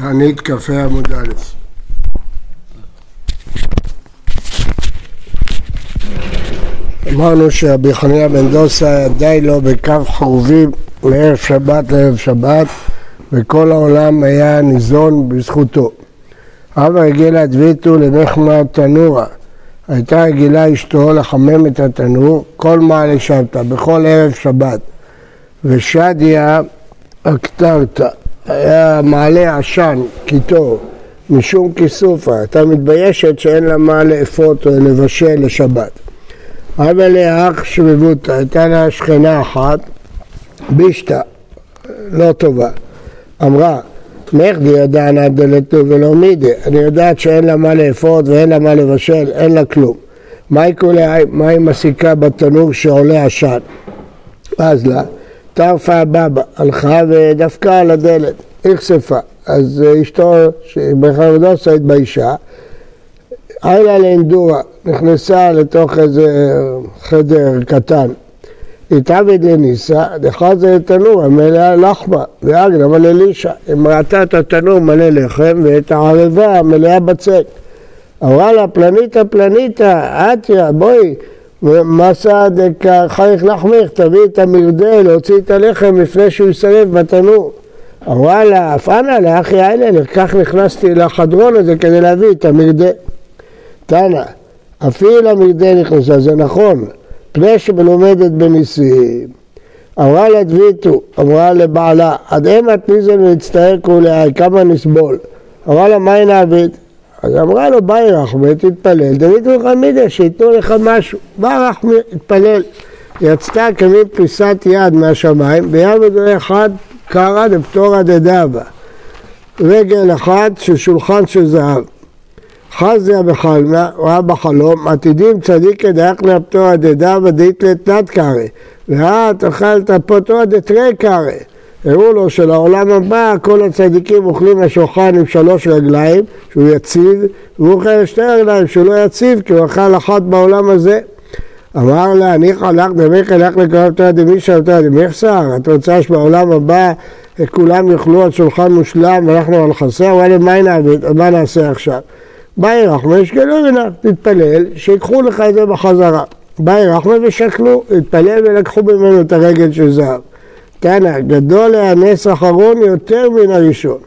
תענית כ"ה עמוד א' אמרנו שרבי חניה בן דוסה די לו בקו חרובים מערב שבת לערב שבת וכל העולם היה ניזון בזכותו. אבא רגילה דביתו למחמא תנורה. הייתה רגילה אשתו לחמם את התנור כל מעלה שבתא בכל ערב שבת. ושדיה אקטרתא היה מעלה עשן, קיטור, משום כיסופה, הייתה מתביישת שאין לה מה לאפות או לבשל לשבת. אבא לאח שבבותא, הייתה לה שכנה אחת, בישתא, לא טובה. אמרה, מחדי ידענה דלתו ולא מידי, אני יודעת שאין לה מה לאפות ואין לה מה לבשל, אין לה כלום. מה היא מסיקה בתנור שעולה עשן? אז לה, טרפה בבא, הלכה ודפקה על הדלת, איכספה. אז אשתו, שבחרדוסה התביישה, איילה לאנדורה, נכנסה לתוך איזה חדר קטן. התעבד לניסה, דחזה לתנור, המלאה לחמה, ואגנמה ללישה. היא ראתה את התנור מלא לחם ואת הערבה מלאה בצק. אמרה לה, פלניתא פלניתא, אתיה, בואי, מסע דקחייך לחמך, תביא את המרדה להוציא את הלחם לפני שהוא יסרב בתנור. אמרה לה, אף אנא לאחי איילה, כך נכנסתי לחדרון הזה כדי להביא את המרדה. תנא, אפילו המרדה נכנסה, זה נכון, פני שמלומדת בניסים. אמרה לה דביתו, אמרה לבעלה, עד המה תניזן והצטער כולי, כמה נסבול. אמרה לה, מה נעביד? אז אמרה לו, באי רחמי, תתפלל, דוד וחמידה, שייתנו לך משהו. בא רחמי, התפלל. יצתה כמין פיסת יד מהשמיים, ביד אחד קרא דפתורא דדבה. רגל אחת של שולחן של זהב. חזיה בחלמה, ראה בחלום, עתידים צדיקי דייקנה פתורא דדבה דאית לתנת קרא. ואת אכלת פתורא דתרי קרא. הראו לו שלעולם הבא כל הצדיקים אוכלים לשולחן עם שלוש רגליים, שהוא יציב, והוא אוכל שתי רגליים שהוא לא יציב, כי הוא אכל אחת בעולם הזה. אמר לה, ניחא לך דמיך לך לקרב תרא דמישא תרא דמיכסר, את רוצה שבעולם הבא כולם יאכלו על שולחן מושלם ואנחנו על חסר? אמר לה, מה נעשה עכשיו? באי רחמה ישקלו ממנה, תתפלל, שיקחו לך את זה בחזרה. באי רחמה ושקלו, תתפלל ולקחו ממנו את הרגל של זהב. תנא, גדול הנס האחרון יותר מן הראשון.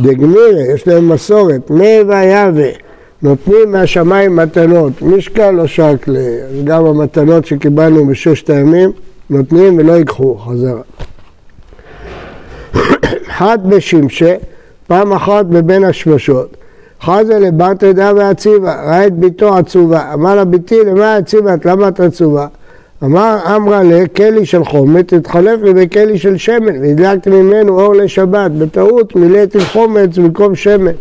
דגמירי, יש להם מסורת, מי ויהווה, נותנים מהשמיים מתנות, משקל או שקלה, אז גם המתנות שקיבלנו בששת הימים, נותנים ולא ייקחו חזרה. חד בשמשה, פעם אחת בבין השמשות. חזה לבת עדה ועציבה, ראה את ביתו עצובה, אמר לה ביתי למה עציבת, למה את עצובה? אמר אמרה לכלי של חומץ, תתחלף לי בכלי של שמן, והדלקתי ממנו אור לשבת, בטעות מילאתי חומץ במקום שמן.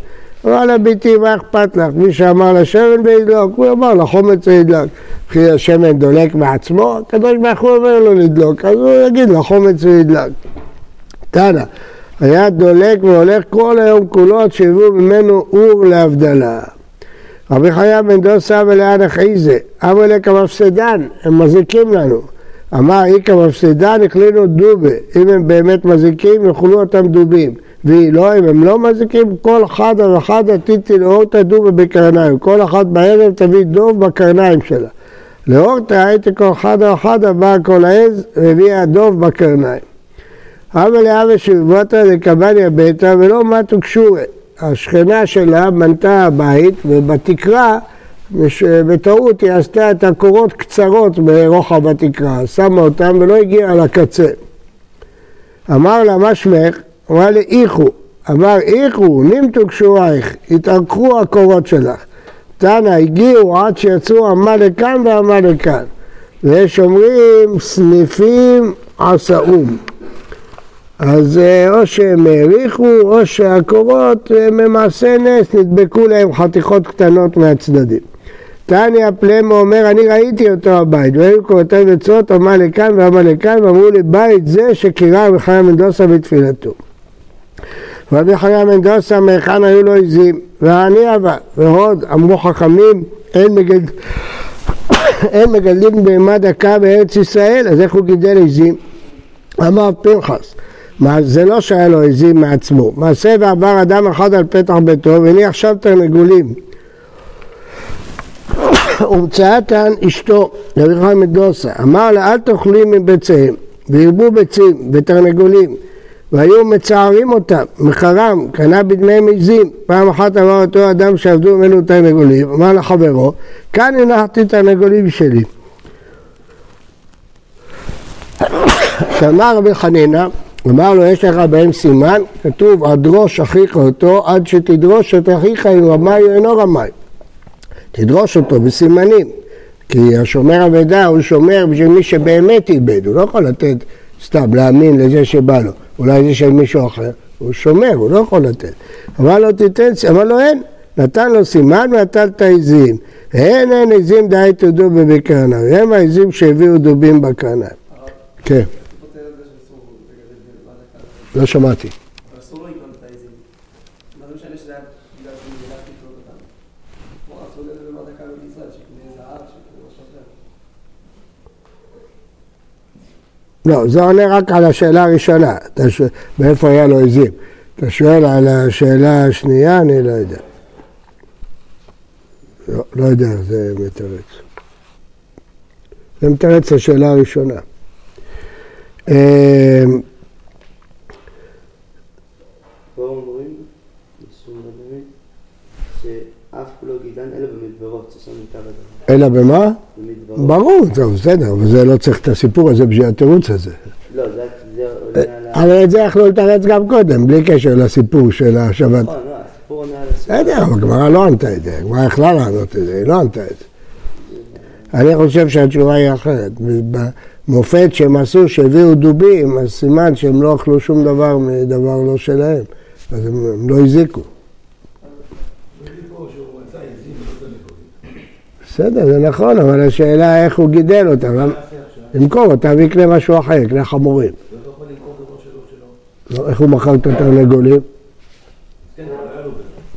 אמר לה ביתי, מה אכפת לך? מי שאמר לשמן וידלוק, הוא אמר לחומץ וידלוק. וכי השמן דולק מעצמו, הקדוש ברוך הוא אומר לו לדלוק, אז הוא יגיד לחומץ וידלוק. תנא, היה דולק והולך כל היום כולו עד שהביאו ממנו אור להבדלה. רבי חיה בן דוסה ולאן אחייזה, אמר לה כמפסדן, הם מזיקים לנו. אמר אי כמפסדן הכלינו דובה, אם הם באמת מזיקים יאכלו אותם דובים. ואם לא, אם הם לא מזיקים, כל חדה וחדה תיתי לאור את הדובה בקרניים. כל אחת בערב תביא דוב בקרניים שלה. לאור תראיתי כל חדה וחדה באה כל העז והביאה דוב בקרניים. אבא לאבא שבבותה לקבניה ביתה ולא מתו קשורי. השכנה שלה בנתה בית ובתקרה בטעות היא עשתה את הקורות קצרות ברוחב התקרה, שמה אותן ולא הגיעה לקצה. אמר לה, מה שמך? אמר לי, איכו. אמר, איכו, נימתו קשורייך, התארכו הקורות שלך. תנא, הגיעו עד שיצאו עמה לכאן ועמה לכאן. ויש אומרים, סניפים עשאום. אז או שהם האריכו, או שהקורות ממעשה נס נדבקו להם חתיכות קטנות מהצדדים. תניא פלמו אומר, אני ראיתי אותו הבית, והיו קורותיי וצות, אמר לכאן ואמר לכאן, ואמרו לי, בית זה שקירה רבי חיה מנדוסה בתפילתו. רבי חיה מנדוסה, מהיכן היו לו עזים, והעני אבל, ועוד אמרו חכמים, אין מגד... אין מגדלים בהמה דקה בארץ ישראל, אז איך הוא גידל עזים? אמר פנחס, זה לא שהיה לו עזים מעצמו. מעשה ועבר אדם אחד על פתח ביתו והניח שם תרנגולים. ומצאתן אשתו, רבי חיים מדוסה, אמר לה אל תאכלי מביציהם וירבו ביצים ותרנגולים והיו מצערים אותם, מחרם, קנה בדמי מזים. פעם אחת אמר אותו אדם שעבדו ממנו תרנגולים, אמר לחברו, כאן הנחתי תרנגולים שלי. שאמר רבי חנינא, אמר לו, יש לך בהם סימן, כתוב, הדרוש אחיך אותו עד שתדרוש את אחיך אם רמאי או אינו רמאי. תדרוש אותו בסימנים, כי השומר אבדה הוא שומר בשביל מי שבאמת איבד, הוא לא יכול לתת סתם להאמין לזה שבא לו, אולי זה של מישהו אחר, הוא שומר, הוא לא יכול לתת. אמר לו תיתן, אמר לו אין, נתן לו סימן ונתן את העזים. אין אין עזים די תודו בבקרניים, הם העזים שהביאו דובים בקרניים. כן. לא שמעתי. לא, זה עונה רק על השאלה הראשונה, ש... מאיפה היה לו עזים. אתה שואל על השאלה השנייה, אני לא יודע. לא, לא יודע איך זה מתרץ. זה מתרץ לשאלה הראשונה. אמ, אלא במה? ברור, טוב, בסדר, אבל זה לא צריך את הסיפור הזה בשביל התירוץ הזה. לא, זה... אבל את זה יכלו לתרץ גם קודם, בלי קשר לסיפור של השבת. נכון, לא, הסיפור עונה על הסיפור. בסדר, הגמרא לא ענתה את זה, הגמרא יכלה לענות את זה, היא לא ענתה את זה. אני חושב שהתשובה היא אחרת. במופת שהם עשו, שהביאו דובים, אז סימן שהם לא אכלו שום דבר מדבר לא שלהם, אז הם לא הזיקו. בסדר, זה נכון, אבל השאלה איך הוא גידל אותם. למכור אותם ויקנה משהו אחר, יקנה חמורים. לא, איך הוא מכר את התרנגולים?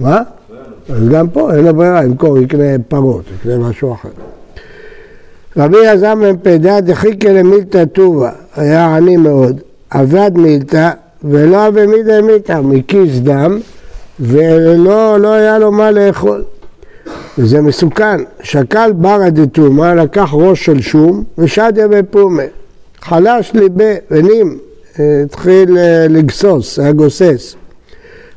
מה? אז גם פה אין לו ברירה, ימכור, יקנה פרות, יקנה משהו אחר. רבי יזם מפדה דחיקה למילתא טובה, היה עני מאוד, עבד מילתא ולא אבי מידי מילתא, מכיס דם ולא לא היה לו מה לאכול. וזה מסוכן. שקל ברא דתומא, לקח ראש של שום ושדיה בפומה. חלש ליבה ונים, אה, התחיל אה, לגסוס, היה גוסס.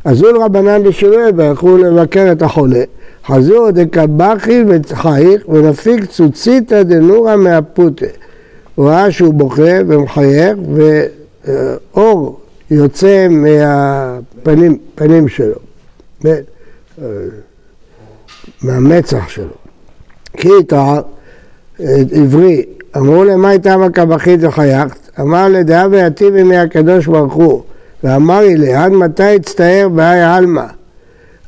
עזו רבנן לשינוי והלכו לבקר את החולה. חזור דקבחי וצחייך ונפיק צוציתא דנורא מהפוטה. הוא ראה שהוא בוכה ומחייך ואור יוצא מהפנים שלו. מהמצח שלו. כי איתה עברי, אמרו למה איתה מקבחית וחייכת? אמר לדעה ויטיב עמי הקדוש ברוך הוא, ואמר לי, עד מתי אצטער בהאי עלמא?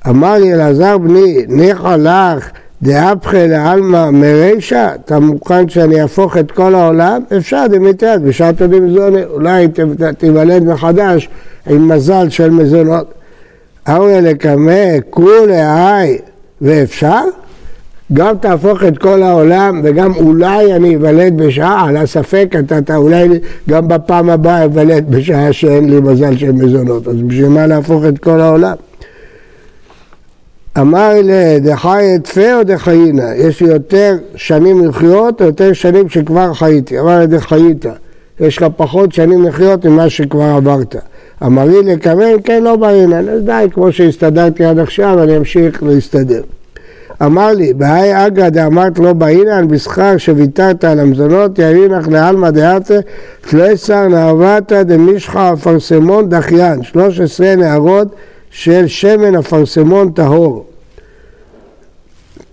אמר לי אלעזר בני, ניחא לך דאפחי לעלמא מרישא, אתה מוכן שאני אהפוך את כל העולם? אפשר, דמיתת, בשעת עודים זוני, אולי תיוולד מחדש עם מזל של מזונות. אריה לקמא, כולי היי ואפשר? גם תהפוך את כל העולם וגם אולי אני אוולד בשעה, על הספק אתה, אתה אולי גם בפעם הבאה אוולד בשעה שאין לי מזל של מזונות, אז בשביל מה להפוך את כל העולם? אמר לי, דחי אתפה או דחיינה? יש לי יותר שנים לחיות או יותר שנים שכבר חייתי? אמר לי, דחיית. יש לך פחות שנים לחיות ממה שכבר עברת. אמר לי לקבל, כן, לא בעינן, אז די, כמו שהסתדרתי עד עכשיו, אני אמשיך להסתדר. אמר לי, בהאי אגרא דאמרת לא בעינן, בשכר שוויתרת על המזונות, ירינך לעלמא דעתה, תלסר נעבתא דמישחא אפרסמון דחיין, 13 נערות של שמן אפרסמון טהור.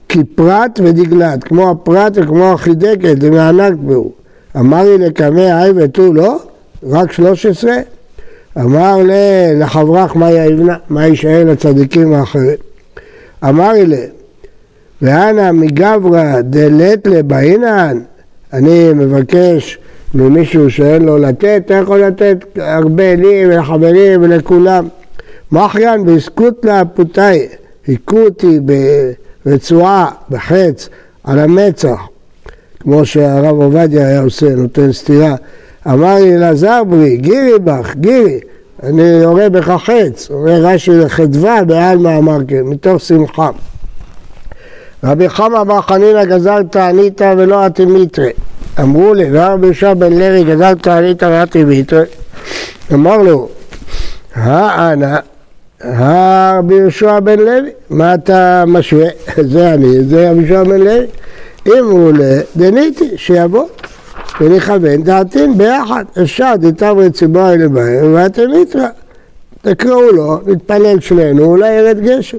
כפרט ודגלת, כמו הפרט וכמו החידקת, למענק בהו. אמר לי לקמא היי ותו לא? רק 13? אמר לחברך מה יישאר לצדיקים האחרים. אמר לי, ואנא מגברא דלת לבעינן, אני מבקש ממישהו שאין לו לתת, אתה יכול לתת הרבה לי ולחברים ולכולם. מחריין בסקוטלה פוטאי, היכו אותי ברצועה, בחץ, על המצח, כמו שהרב עובדיה היה עושה, נותן סטירה. אמר לי אלעזר ברי, גירי בך, גירי, אני יורה בך חץ, אומר רש"י לחדווה בעלמא אמר כן, מתוך שמחה. רבי חמא בר חנינא גזל תענית ולא אטימיתרי. אמרו לי, רבי יהושע בן לוי גזל תענית ואטימיתרי. אמר לו, האנה, הרבי יהושע בן לוי, מה אתה משווה? זה אני, זה רבי יהושע בן לוי. אמרו לדניתי, שיבוא. ונכוון דעתין ביחד. אפשר דתברי ציבורי לבאר ואתם איתרא. תקראו לו, נתפלל שנינו, אולי ירד גשם.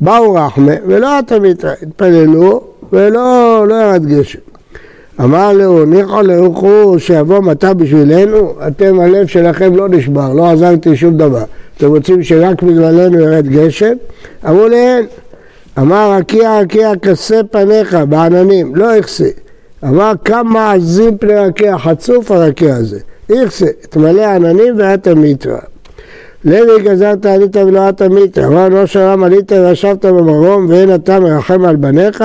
באו רחמה ולא אתם איתרא, התפללו ולא לא ירד גשם. אמר לו, ניחא לרוחו שיבוא מטה בשבילנו, אתם הלב שלכם לא נשבר, לא עזרתי שום דבר. אתם רוצים שרק בגללנו ירד גשם? אמרו לי אין. אמר רקיע רקיע כסה פניך בעננים, לא יכסה. אמר כמה עזים פני רקיע, חצוף הרקיע הזה. איכסה, תמלא עננים ואת המיתרא. לוי גזרת עלית ולא את המיתרא. אמר לא שלם עלית וישבת במרום ואין אתה מרחם על בניך?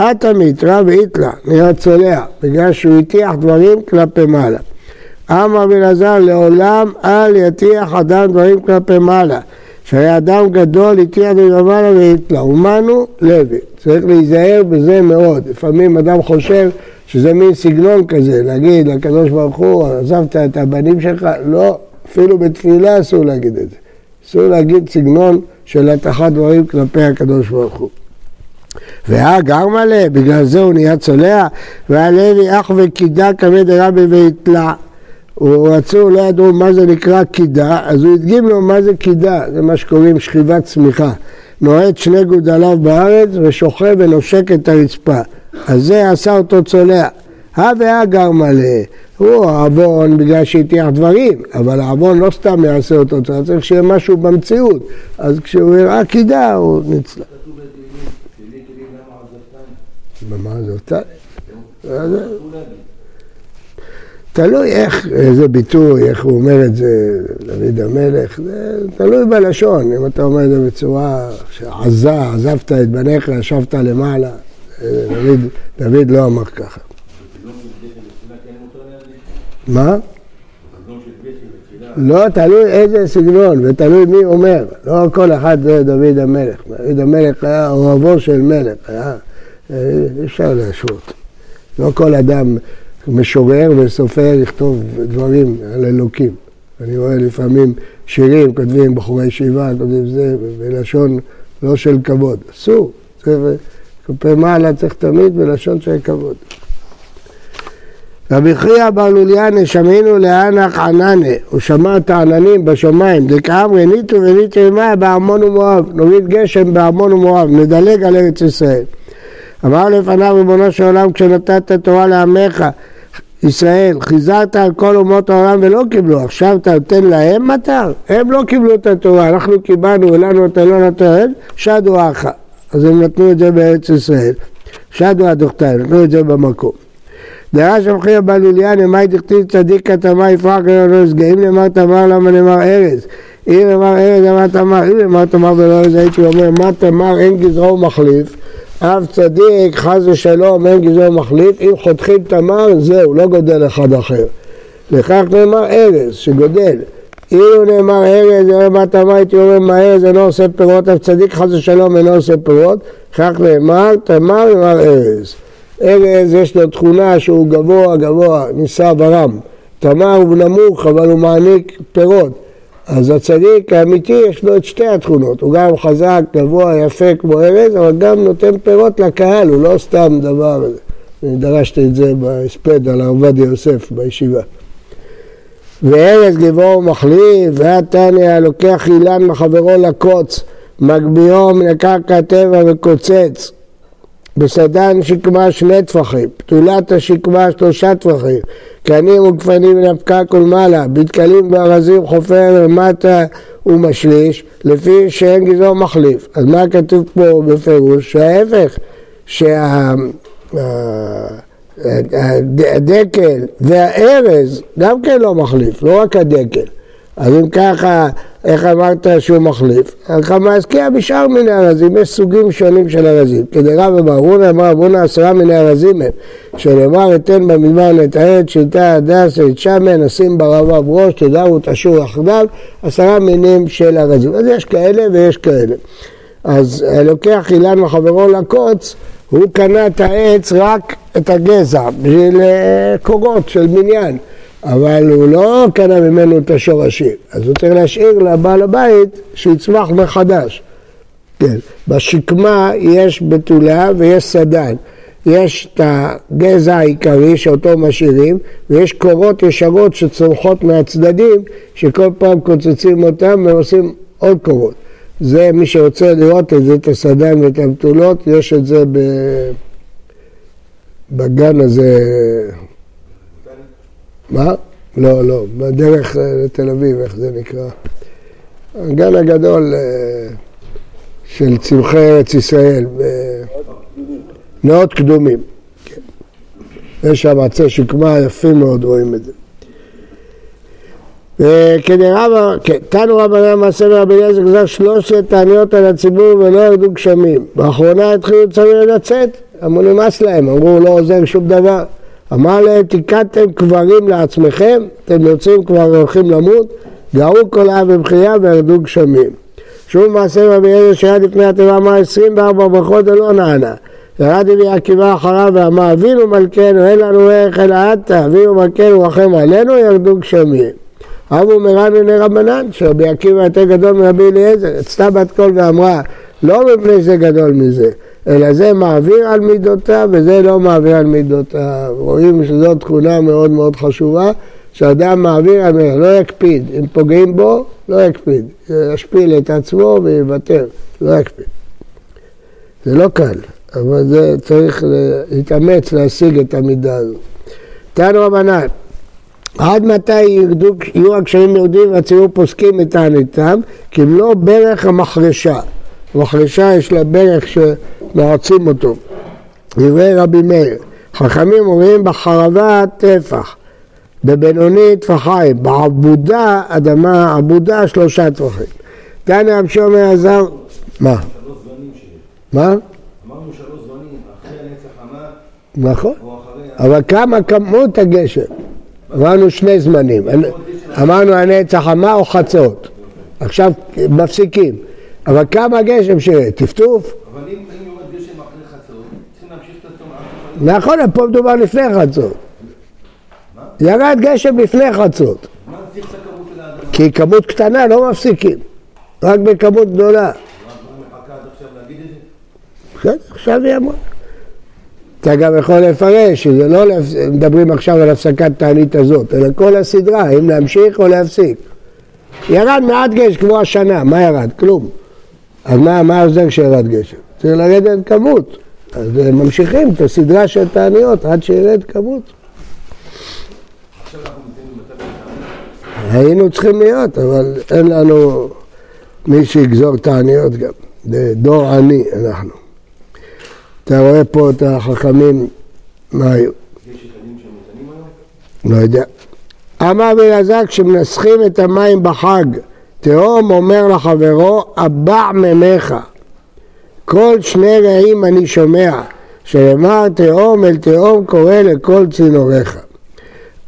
את המיתרא ואיתלה, נראה צולע, בגלל שהוא הטיח דברים כלפי מעלה. אמר רבי אלעזר, לעולם אל יטיח אדם דברים כלפי מעלה. שהיה אדם גדול, הטיח דברים למעלה והתלה. אומנו לוי. צריך להיזהר בזה מאוד. לפעמים אדם חושב שזה מין סגנון כזה, להגיד לקדוש ברוך הוא, עזבת את הבנים שלך, לא, אפילו בתפילה אסור להגיד את זה. אסור להגיד סגנון של הטחת דברים כלפי הקדוש ברוך הוא. והיה גר מלא, בגלל זה הוא נהיה צולע, והלוי אח וקידה כבד רבי. הוא רצו, לא ידעו מה זה נקרא קידה, אז הוא הדגים לו מה זה קידה, זה מה שקוראים שכיבת צמיחה. נועד שני גודליו בארץ ושוכב ונושק את הרצפה. אז זה עשה אותו צולע. הווה גר מלא, הוא העוון בגלל שהטיח דברים, אבל העוון לא סתם יעשה אותו צולע, צריך שיהיה משהו במציאות. אז כשהוא הראה קידה הוא נצלח. במה עזבתני? תלוי איך, איזה ביטוי, איך הוא אומר את זה, דוד המלך, זה תלוי בלשון, אם אתה אומר את זה בצורה שעזה, עזבת את בניך, ישבת למעלה, דוד, דוד לא אמר ככה. מה? לא, תלוי איזה סגנון ותלוי מי אומר, לא כל אחד זה דוד המלך, דוד המלך היה אוהבו של מלך, היה, אפשר להשוות, לא כל אדם משורר וסופר לכתוב דברים על אלוקים. אני רואה לפעמים שירים, כותבים בחורי ישיבה, כותבים זה, בלשון לא של כבוד. אסור. כלפי מעלה צריך תמיד בלשון של כבוד. רבי חייא בר לוליאנה שמינו לאנח עננה, הוא שמע את העננים בשמיים, דקאמרי ניתו וניתו ימיה בעמון ומואב, נוריד גשם בעמון ומואב, נדלג על ארץ ישראל. אמר לפניו ריבונו של עולם כשנתת תורה לעמך ישראל, חיזרת על כל אומות העולם ולא קיבלו, עכשיו אתה נותן להם מטר? הם לא קיבלו את התורה, אנחנו קיבלנו, ולנו אתה לא נותן, שדו אחא. אז הם נתנו את זה בארץ ישראל. שדו הדוכתיים, נתנו את זה במקום. דרש המחיר בלוליאן, אמי דכתיב צדיק כתמה יפרח ולא לא. אם נאמר תמר, למה נאמר ארז? אם נאמר ארז, למה תמר? אם נאמר תמר ולא ארז, הייתי אומר, מה תמר אין גזרו מחליף? אף צדיק, חס ושלום, אין גזרו מחליף, אם חותכים תמר, זהו, לא גודל אחד אחר. לכך נאמר ארז, שגודל. אילו נאמר ארז, מה תמר, הייתי אומר, מה ארז אינו עושה פירות, אף צדיק, חס ושלום, אינו עושה פירות. כך נאמר, תמר נאמר ארז. ארז יש לו תכונה שהוא גבוה גבוה, נישא ורם. תמר הוא נמוך אבל הוא מעניק פירות. אז הצדיק האמיתי יש לו את שתי התכונות, הוא גם חזק, גבוה, יפה כמו ארז, אבל גם נותן פירות לקהל, הוא לא סתם דבר, אני דרשתי את זה בהספד על עובדיה יוסף בישיבה. וארז גבעו מחליף, והתניא לוקח אילן מחברו לקוץ, מגביהו מן הקרקע הטבע וקוצץ. בסדן שקמה שני טפחים, פתולת השקמה שלושה טפחים, קנים וגפנים מן הפקק ולמעלה, בתקלים וארזים חופר למטה ומשליש, לפי שאין גזעו מחליף. אז מה כתוב פה בפירוש? שההפך, שהדקל והארז גם כן לא מחליף, לא רק הדקל. אז אם ככה, איך אמרת שהוא מחליף? חמה הזכייה בשאר מיני ארזים, יש סוגים שונים של ארזים. כדרב וברונה אמר בונה עשרה מיני ארזים הם, שנאמר אתן במדבר נתעד, שלטה הדס, את שמן, נשים ברבב ראש, תדעו תשור יחדיו, עשרה מינים של ארזים. אז יש כאלה ויש כאלה. אז לוקח אילן וחברו לקוץ, הוא קנה את העץ רק את הגזע, בשביל אה, קורות של בניין. אבל הוא לא קנה ממנו את השורשים, אז הוא צריך להשאיר לבעל הבית שיצמח מחדש. כן. בשקמה יש בתולה ויש סדן. יש את הגזע העיקרי שאותו משאירים, ויש קורות ישרות שצומחות מהצדדים, שכל פעם קוצצים אותם ועושים עוד קורות. זה, מי שרוצה לראות את זה, את הסדן ואת הבתולות, יש את זה ב... בגן הזה, מה? לא, לא, בדרך אה, לתל אביב, איך זה נקרא? הגן הגדול אה, של צמחי ארץ ישראל, נאות קדומים. כן. יש שם עצי שקמה יפים מאוד, רואים את זה. וכדי רבא, כן, תנו רבנן מעשה רבי אליעזר גזר שלושת תעניות על הציבור ולא ירדו גשמים. באחרונה התחילו צמים לצאת, אמרו נמאס להם, אמרו לא עוזר שום דבר. אמר להם, תיקנתם קברים לעצמכם, אתם יוצאים כבר הולכים למות, גרו כל העם בבחייה וירדו גשמים. שוב מעשה רבי אליעזר שירד לפני התיבה אמר 24 ברכות ולא נענה. ירד אלי עקיבא אחריו ואמר אבינו מלכנו אין לנו ערך אלא אתה אבינו מלכנו רחם עלינו ירדו גשמים. אבו מרן בני רבנן שרבי עקיבא יותר גדול מרבי אליעזר, אצתה בת קול ואמרה לא מפני זה גדול מזה אלא זה מעביר על מידותיו וזה לא מעביר על מידותיו. רואים שזו תכונה מאוד מאוד חשובה, שאדם מעביר על מידותיו, לא יקפיד. אם פוגעים בו, לא יקפיד. ישפיל את עצמו ויוותר, לא יקפיד. זה לא קל, אבל זה צריך להתאמץ להשיג את המידה הזו. תנו רבנן, עד מתי ירדו, יהיו הקשרים יהודים והציבור פוסקים את טענתם? כי אם לא ברך המחרשה. המחרשה יש לה ברך שמרצים אותו. דברי רבי מאיר, חכמים אומרים בחרבה טפח, בבינוני טפחיים, בעבודה אדמה, עבודה שלושה טפחים. תנא רבי שומר עזר, מה? מה? אמרנו שלוש זמנים, אחרי הנצח חמה נכון. אבל כמה כמות הגשם? אמרנו שני זמנים, אמרנו הנצח חמה או חצות, עכשיו מפסיקים, אבל כמה גשם שיהיה? טפטוף? אבל אם אם יורד גשם אחרי חצות, צריכים להמשיך את הצום עד חצות. נכון, פה מדובר לפני חצות. ירד גשם לפני חצות, מה צריך את הכמות של האדמה? כי כמות קטנה לא מפסיקים, רק בכמות גדולה. עד עכשיו היא אמרה. אתה גם יכול לפרש שזה לא, מדברים עכשיו על הפסקת תענית הזאת, אלא כל הסדרה, אם להמשיך או להפסיק. ירד מעט גשם כמו השנה, מה ירד? כלום. אז מה, מה עוזר כשירד גשם? צריך לרדת כמות. אז אה, ממשיכים את הסדרה של תעניות עד שירד כמות. היינו צריכים להיות, אבל אין לנו מי שיגזור תעניות גם. דור עני אנחנו. אתה רואה פה את החכמים, מה היו? לא יודע. אמר בלעזר כשמנסחים את המים בחג, תהום אומר לחברו, הבע ממך. כל שני רעים אני שומע, שנאמר תהום אל תהום קורא לכל צינוריך.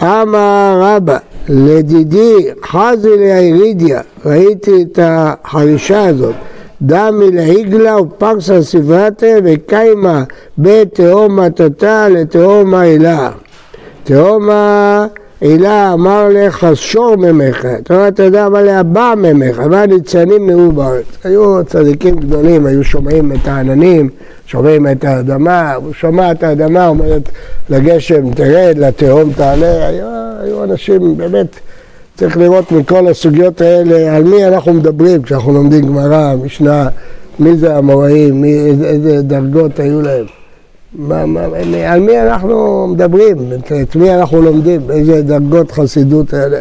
אמר רבא, לדידי חזי לאירידיה, ראיתי את החרישה הזאת, דמי לעיגלה ופרסה סברתה וקיימה בתהום מטאטה לתהום העילה. תהום העילה אמר לך שור ממך, אתה אתה יודע מה להבע ממך, מה ניצנים נראו בארץ. היו צדיקים גדולים, היו שומעים את העננים, שומעים את האדמה, הוא שומע את האדמה, אומרת לגשם תרד, לתהום תעלה, היו, היו אנשים באמת, צריך לראות מכל הסוגיות האלה על מי אנחנו מדברים כשאנחנו לומדים גמרא, משנה, מי זה המוראים, מי, איזה דרגות היו להם. על מי אנחנו מדברים, את, את מי אנחנו לומדים, איזה דרגות חסידות האלה.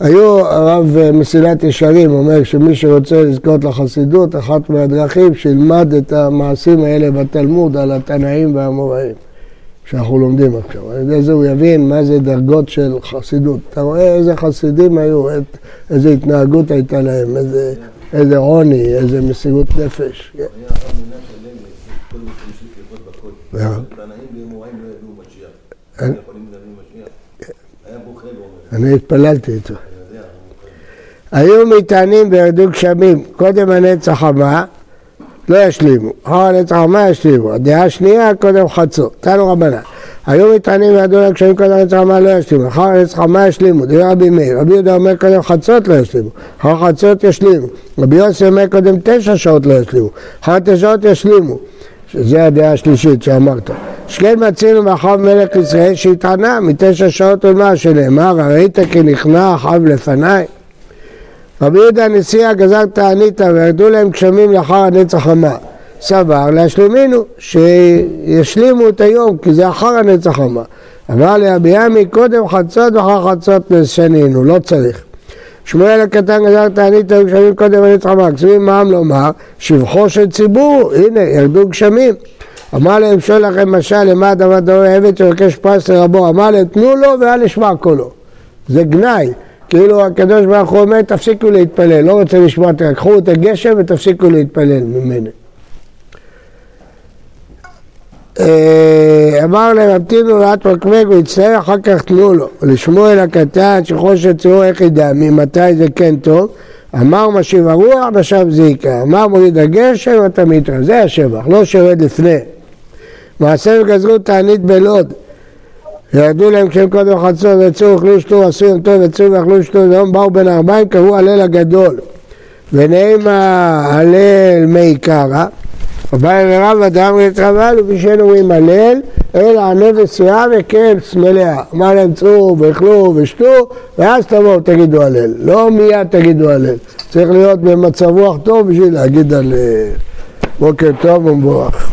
היו הרב מסילת ישרים אומר שמי שרוצה לזכות לחסידות, אחת מהדרכים שילמד את המעשים האלה בתלמוד על התנאים והאמוראים. שאנחנו לומדים עכשיו. על ידי זה הוא יבין מה זה דרגות של חסידות. אתה רואה איזה חסידים היו, איזה התנהגות הייתה להם, איזה, איזה עוני, איזה מסירות נפש. אני התפללתי איתו. היו מטענים וירדו גשמים, קודם הנצח המה, לא ישלימו, אחר הנצח המה ישלימו. הדעה השנייה, קודם חצות. תנו רבנן. היו מטענים וירדו גשמים, קודם הנצח המה לא ישלימו, אחר הנצח המה ישלימו. דברי רבי מאיר. רבי יהודה אומר קודם חצות לא ישלימו, אחר חצות ישלימו. רבי יוסי אומר קודם תשע שעות לא ישלימו, אחר תשע שעות ישלימו. שזה הדעה השלישית שאמרת. שכן מצינו מאחר מלך ישראל שהתענה מתשע שעות עונה שנאמר, ראית כי נכנע אחאב לפניי? רבי יהודה הנשיאה גזר תעניתא וירדו להם גשמים לאחר הנצח המה. סבר להשלימינו, שישלימו את היום, כי זה אחר הנצח המה. אמר לרבי עמי, קודם חצות ואחר חצות שנינו, לא צריך. שמואל הקטן גזר תענית היו גשמים קודם הנצח המה. כתובים מעם לומר, שבחו של ציבור, הנה, ירדו גשמים. אמר להם, שואל לכם משל, למה הדבר דור עבד שמבקש פרס לרבו? אמר להם, תנו לו ואל ישמע קולו. זה גנאי. כאילו הקדוש ברוך הוא אומר, תפסיקו להתפלל, לא רוצה לשמוע, תקחו את הגשם ותפסיקו להתפלל ממני. אה, אמר להם, המתינו לאט מקמק ויצטער, אחר כך תנו לו. לשמואל הקטן, שחושת ציור איך ידע, ממתי זה כן טוב. אמר משיב הרוח, נשב זיקה. אמר מוריד הגשם, אתה מתרא. זה השבח, לא שירד לפני. מעשה וגזרו תענית בלוד. ירדו להם כשהם קודם חצות ויצאו אכלו שתו עשו יום טוב ויצאו ואכלו שתו יום באו בין הארבעים קראו הלל הגדול ונעימה הלל מי קרא ובא אל רב אדם רצרבל ובישנו אומרים הלל אלא ענה ושאה וכרס מלאה אמר להם צאו ואכלו ושתו ואז תבואו תגידו הלל. לא מיד תגידו הלל. צריך להיות במצב רוח טוב בשביל להגיד הלל. בוקר טוב ומבורך